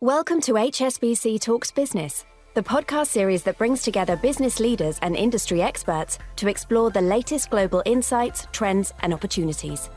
Welcome to HSBC Talks Business, the podcast series that brings together business leaders and industry experts to explore the latest global insights, trends, and opportunities.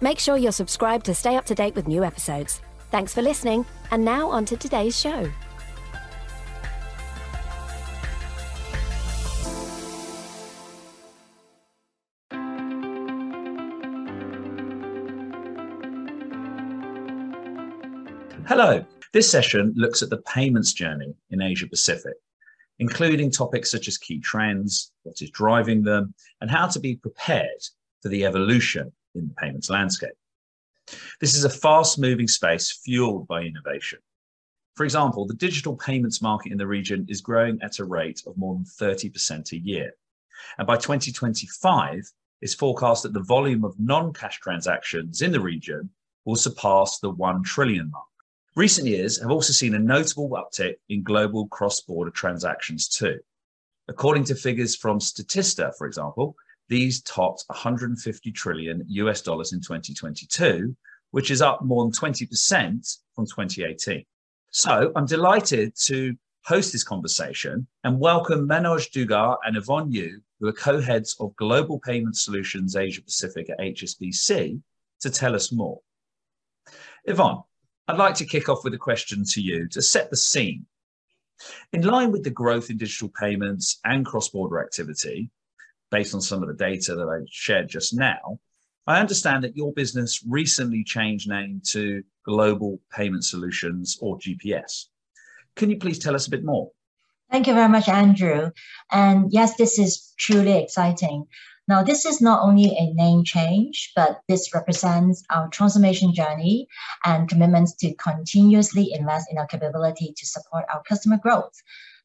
Make sure you're subscribed to stay up to date with new episodes. Thanks for listening, and now on to today's show. Hello. This session looks at the payments journey in Asia Pacific, including topics such as key trends, what is driving them, and how to be prepared for the evolution in the payments landscape. This is a fast moving space fueled by innovation. For example, the digital payments market in the region is growing at a rate of more than 30% a year. And by 2025, it's forecast that the volume of non cash transactions in the region will surpass the 1 trillion mark. Recent years have also seen a notable uptick in global cross border transactions too. According to figures from Statista, for example, these topped 150 trillion US dollars in 2022, which is up more than 20% from 2018. So I'm delighted to host this conversation and welcome Manoj Dugar and Yvonne Yu, who are co-heads of Global Payment Solutions Asia Pacific at HSBC, to tell us more. Yvonne, I'd like to kick off with a question to you to set the scene. In line with the growth in digital payments and cross border activity, based on some of the data that I shared just now, I understand that your business recently changed name to Global Payment Solutions or GPS. Can you please tell us a bit more? Thank you very much, Andrew. And yes, this is truly exciting. Now, this is not only a name change, but this represents our transformation journey and commitments to continuously invest in our capability to support our customer growth.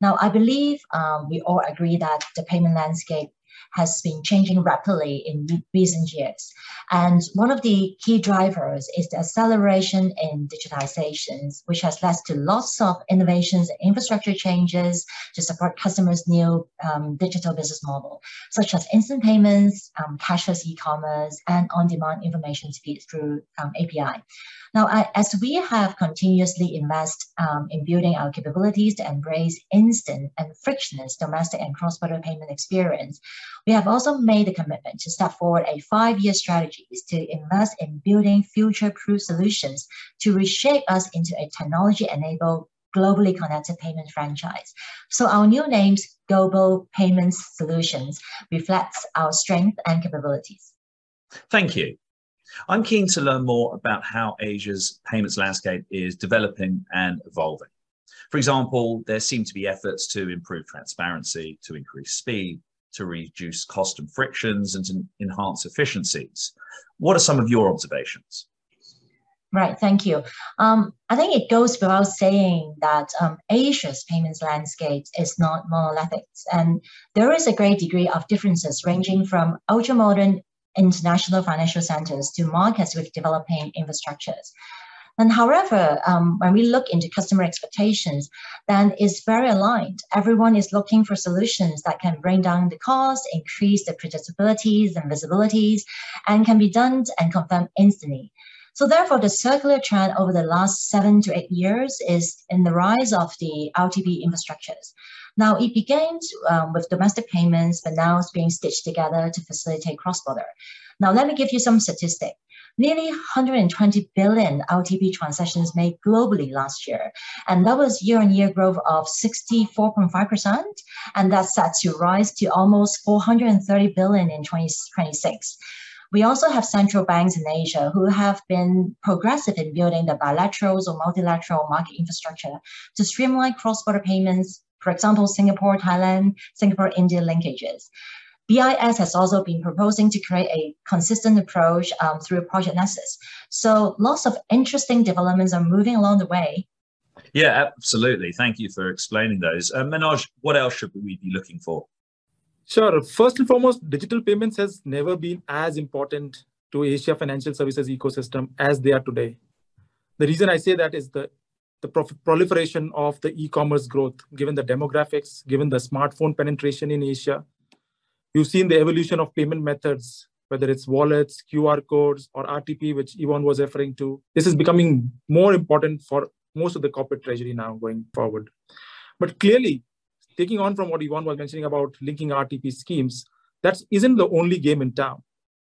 Now, I believe um, we all agree that the payment landscape has been changing rapidly in recent years. And one of the key drivers is the acceleration in digitizations, which has led to lots of innovations and infrastructure changes to support customers' new um, digital business model, such as instant payments, um, cashless e-commerce, and on-demand information feed through um, API. Now, as we have continuously invested um, in building our capabilities to embrace instant and frictionless domestic and cross-border payment experience, we have also made a commitment to step forward a five-year strategy to invest in building future-proof solutions to reshape us into a technology-enabled globally connected payment franchise. So our new names, Global Payments Solutions, reflects our strength and capabilities. Thank you. I'm keen to learn more about how Asia's payments landscape is developing and evolving. For example, there seem to be efforts to improve transparency, to increase speed, to reduce cost and frictions, and to enhance efficiencies. What are some of your observations? Right, thank you. Um, I think it goes without saying that um, Asia's payments landscape is not monolithic, and there is a great degree of differences ranging from ultra modern international financial centers to markets with developing infrastructures. And however, um, when we look into customer expectations, then it's very aligned. Everyone is looking for solutions that can bring down the cost, increase the predictabilities and visibilities, and can be done and confirmed instantly. So therefore, the circular trend over the last seven to eight years is in the rise of the RTP infrastructures. Now, it began um, with domestic payments, but now it's being stitched together to facilitate cross-border. Now, let me give you some statistics. Nearly 120 billion RTP transactions made globally last year, and that was year-on-year growth of 64.5%, and that's set to rise to almost 430 billion in 2026. We also have central banks in Asia who have been progressive in building the bilateral or multilateral market infrastructure to streamline cross-border payments, for example, Singapore, Thailand, Singapore, India linkages. BIS has also been proposing to create a consistent approach um, through Project Nexus. So lots of interesting developments are moving along the way. Yeah, absolutely. Thank you for explaining those. Uh, Manoj, what else should we be looking for? Sure. First and foremost, digital payments has never been as important to Asia financial services ecosystem as they are today. The reason I say that is the the proliferation of the e-commerce growth, given the demographics, given the smartphone penetration in Asia. You've seen the evolution of payment methods, whether it's wallets, QR codes, or RTP, which Yvonne was referring to. This is becoming more important for most of the corporate treasury now going forward. But clearly, taking on from what Yvonne was mentioning about linking RTP schemes, that isn't the only game in town.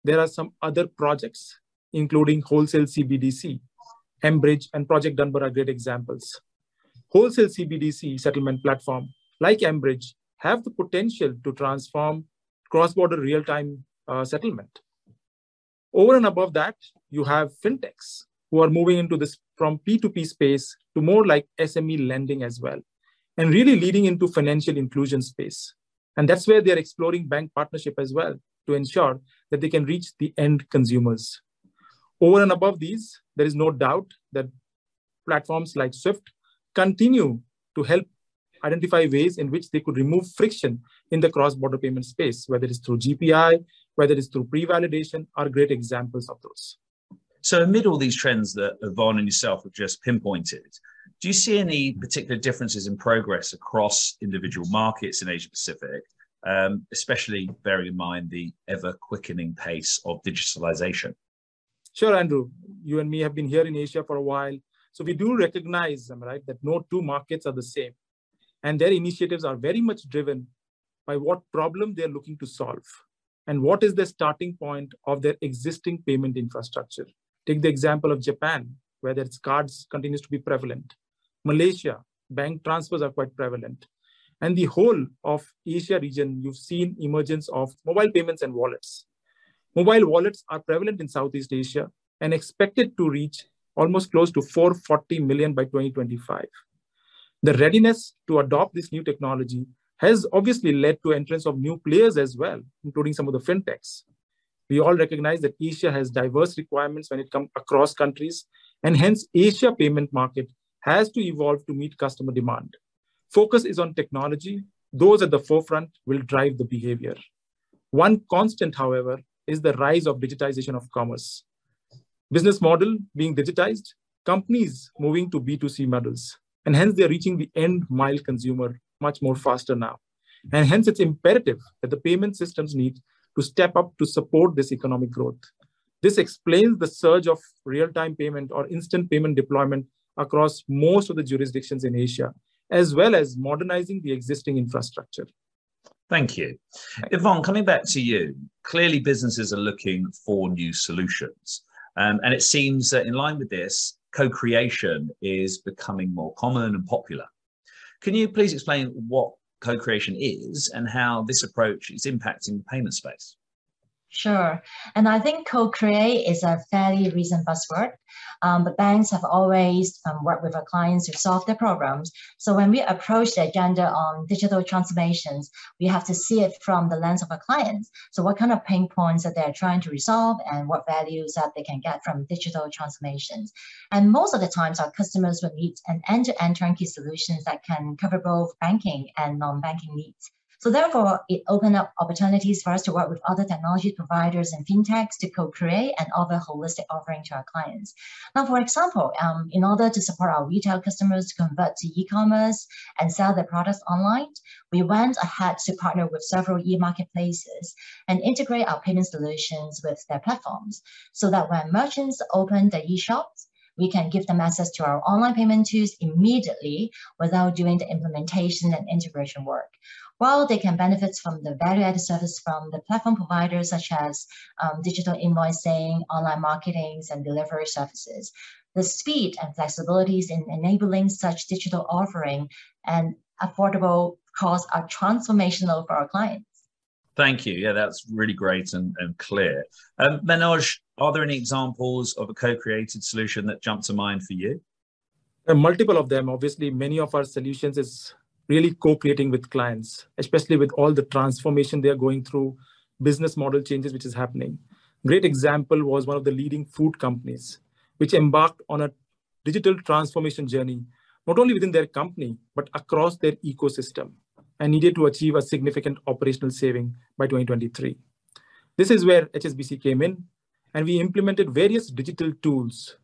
There are some other projects, including wholesale CBDC, mBridge, and Project Dunbar are great examples. Wholesale CBDC settlement platform, like mBridge, have the potential to transform cross-border real-time uh, settlement. Over and above that, you have fintechs who are moving into this from P2P space to more like SME lending as well, and really leading into financial inclusion space. And that's where they're exploring bank partnership as well to ensure that they can reach the end consumers. Over and above these, there is no doubt that platforms like Swift continue to help identify ways in which they could remove friction in the cross-border payment space, whether it's through GPI, whether it's through pre-validation, are great examples of those. So amid all these trends that Yvonne and yourself have just pinpointed, do you see any particular differences in progress across individual markets in Asia Pacific, um, especially bearing in mind the ever quickening pace of digitalization? Sure, Andrew. You and me have been here in Asia for a while. So we do recognize, right, that no two markets are the same. And their initiatives are very much driven by what problem they're looking to solve and what is the starting point of their existing payment infrastructure. Take the example of Japan, where its cards continues to be prevalent. Malaysia, bank transfers are quite prevalent. And the whole of Asia region, you've seen emergence of mobile payments and wallets. Mobile wallets are prevalent in Southeast Asia and expected to reach almost close to 440 million by 2025. The readiness to adopt this new technology has obviously led to entrance of new players as well, including some of the fintechs. We all recognize that Asia has diverse requirements when it comes across countries, and hence Asia payment market has to evolve to meet customer demand. Focus is on technology. Those at the forefront will drive the behavior. One constant, however, is the rise of digitization of commerce. Business model being digitized, companies moving to B2C models, and hence they're reaching the end mile consumer much more faster now. And hence it's imperative that the payment systems need to step up to support this economic growth. This explains the surge of real-time payment or instant payment deployment across most of the jurisdictions in Asia, as well as modernizing the existing infrastructure. Thank you. Yvonne, coming back to you, clearly businesses are looking for new solutions. Um, and it seems that in line with this, co creation is becoming more common and popular. Can you please explain what co creation is and how this approach is impacting the payment space? Sure. And I think co-create is a fairly recent buzzword, um, but banks have always um, worked with our clients to solve their problems. So when we approach the agenda on digital transformations, we have to see it from the lens of our clients. So what kind of pain points that they're trying to resolve and what values that they can get from digital transformations. And most of the times our customers will need an end-to-end turnkey solutions that can cover both banking and non-banking needs. So therefore, it opened up opportunities for us to work with other technology providers and fintechs to co-create and offer holistic offering to our clients. Now, for example, um, in order to support our retail customers to convert to e-commerce and sell their products online, we went ahead to partner with several e-marketplaces and integrate our payment solutions with their platforms so that when merchants open the e-shops, we can give them access to our online payment tools immediately without doing the implementation and integration work while they can benefit from the value-added service from the platform providers such as um, digital invoicing, online marketing, and delivery services. The speed and flexibilities in enabling such digital offering and affordable costs are transformational for our clients. Thank you. Yeah, that's really great and, and clear. Um, Manoj, are there any examples of a co-created solution that jump to mind for you? Multiple of them. Obviously, many of our solutions is really co-creating with clients, especially with all the transformation they are going through, business model changes which is happening. Great example was one of the leading food companies, which embarked on a digital transformation journey, not only within their company, but across their ecosystem, and needed to achieve a significant operational saving by 2023. This is where HSBC came in, and we implemented various digital tools.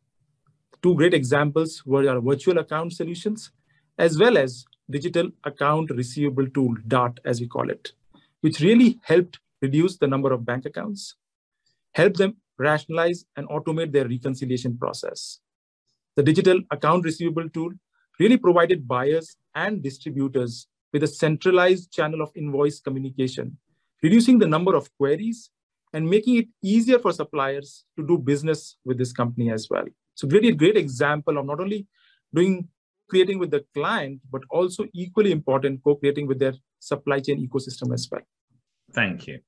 Two great examples were our virtual account solutions, as well as digital account receivable tool, DART as we call it, which really helped reduce the number of bank accounts, help them rationalize and automate their reconciliation process. The digital account receivable tool really provided buyers and distributors with a centralized channel of invoice communication, reducing the number of queries and making it easier for suppliers to do business with this company as well. So really a great example of not only doing creating with the client, but also equally important, co-creating with their supply chain ecosystem as well. Thank you.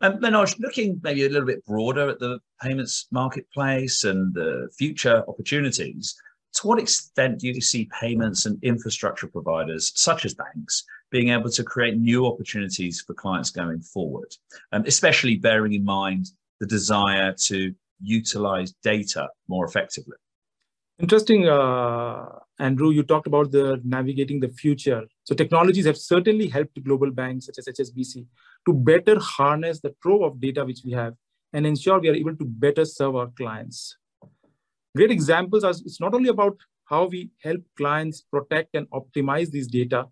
Um, Manoj, looking maybe a little bit broader at the payments marketplace and the future opportunities, to what extent do you see payments and infrastructure providers, such as banks, being able to create new opportunities for clients going forward, um, especially bearing in mind the desire to utilize data more effectively? Interesting, uh, Andrew. You talked about the navigating the future. So technologies have certainly helped global banks such as HSBC to better harness the trove of data which we have and ensure we are able to better serve our clients. Great examples are it's not only about how we help clients protect and optimize these data,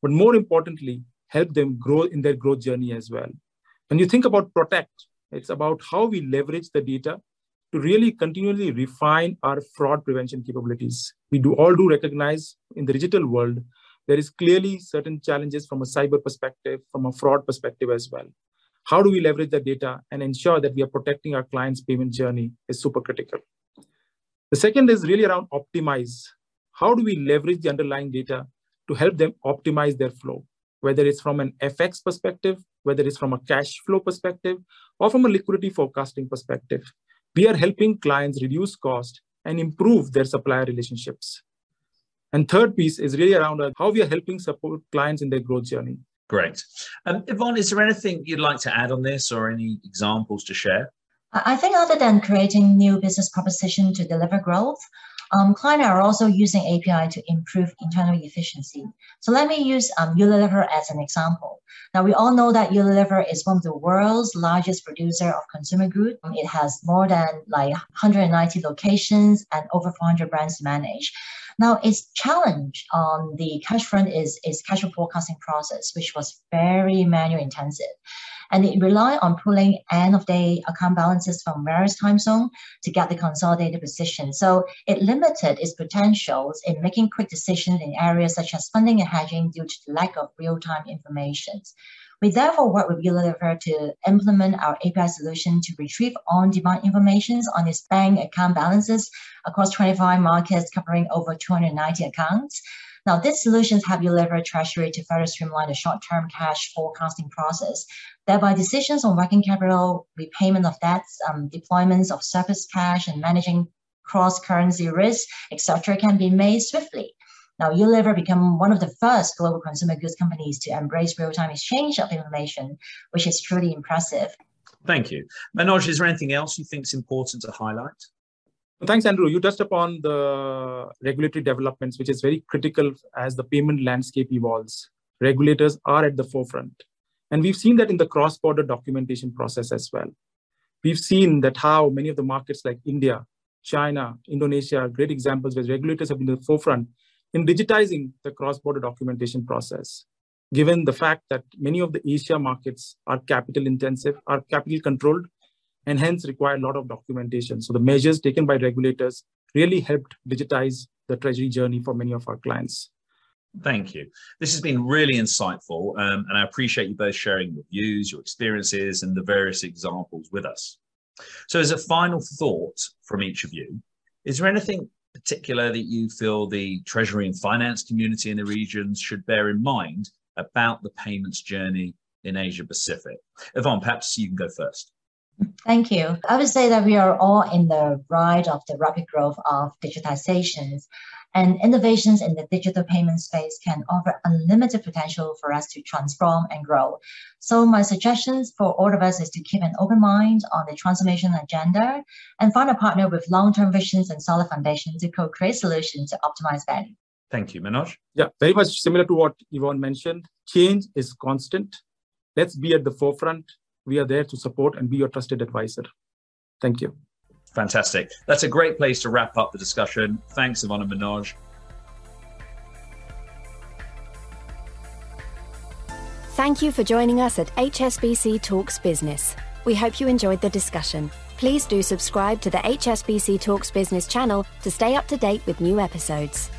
but more importantly, help them grow in their growth journey as well. When you think about protect, it's about how we leverage the data to really continually refine our fraud prevention capabilities. We do all do recognize in the digital world, there is clearly certain challenges from a cyber perspective, from a fraud perspective as well. How do we leverage the data and ensure that we are protecting our clients' payment journey is super critical. The second is really around optimize. How do we leverage the underlying data to help them optimize their flow, whether it's from an FX perspective, whether it's from a cash flow perspective, or from a liquidity forecasting perspective we are helping clients reduce cost and improve their supplier relationships. And third piece is really around uh, how we are helping support clients in their growth journey. Great. Um, Yvonne, is there anything you'd like to add on this or any examples to share? I think other than creating new business proposition to deliver growth, um, clients are also using API to improve internal efficiency. So let me use um, Unilever as an example. Now we all know that Unilever is one of the world's largest producer of consumer goods. It has more than like 190 locations and over 400 brands to manage. Now its challenge on the cash front is, its cash forecasting process, which was very manual intensive and it rely on pulling end of day account balances from various time zones to get the consolidated position. So it limited its potentials in making quick decisions in areas such as funding and hedging due to the lack of real-time information. We therefore work with Unilever to implement our API solution to retrieve on-demand information on its bank account balances across 25 markets covering over 290 accounts. Now, these solutions help Unilever Treasury to further streamline the short-term cash forecasting process. Thereby, decisions on working capital, repayment of debts, um, deployments of surplus cash, and managing cross-currency risk, etc., can be made swiftly. Now, Unilever become one of the first global consumer goods companies to embrace real-time exchange of information, which is truly impressive. Thank you. Manoj, is there anything else you think is important to highlight? Thanks, Andrew. You touched upon the regulatory developments, which is very critical as the payment landscape evolves. Regulators are at the forefront. And we've seen that in the cross border documentation process as well. We've seen that how many of the markets like India, China, Indonesia are great examples where regulators have been at the forefront in digitizing the cross border documentation process. Given the fact that many of the Asia markets are capital intensive, are capital controlled, and hence require a lot of documentation. So the measures taken by regulators really helped digitize the treasury journey for many of our clients. Thank you. This has been really insightful, um, and I appreciate you both sharing your views, your experiences, and the various examples with us. So, as a final thought from each of you, is there anything particular that you feel the treasury and finance community in the regions should bear in mind about the payments journey in Asia Pacific? Yvonne, perhaps you can go first. Thank you. I would say that we are all in the ride of the rapid growth of digitizations and innovations in the digital payment space can offer unlimited potential for us to transform and grow. So my suggestions for all of us is to keep an open mind on the transformation agenda and find a partner with long-term visions and solid foundation to co-create solutions to optimize value. Thank you, Manoj. Yeah, very much similar to what Yvonne mentioned. Change is constant. Let's be at the forefront we are there to support and be your trusted advisor. Thank you. Fantastic. That's a great place to wrap up the discussion. Thanks, Ivana and Manoj. Thank you for joining us at HSBC Talks Business. We hope you enjoyed the discussion. Please do subscribe to the HSBC Talks Business channel to stay up to date with new episodes.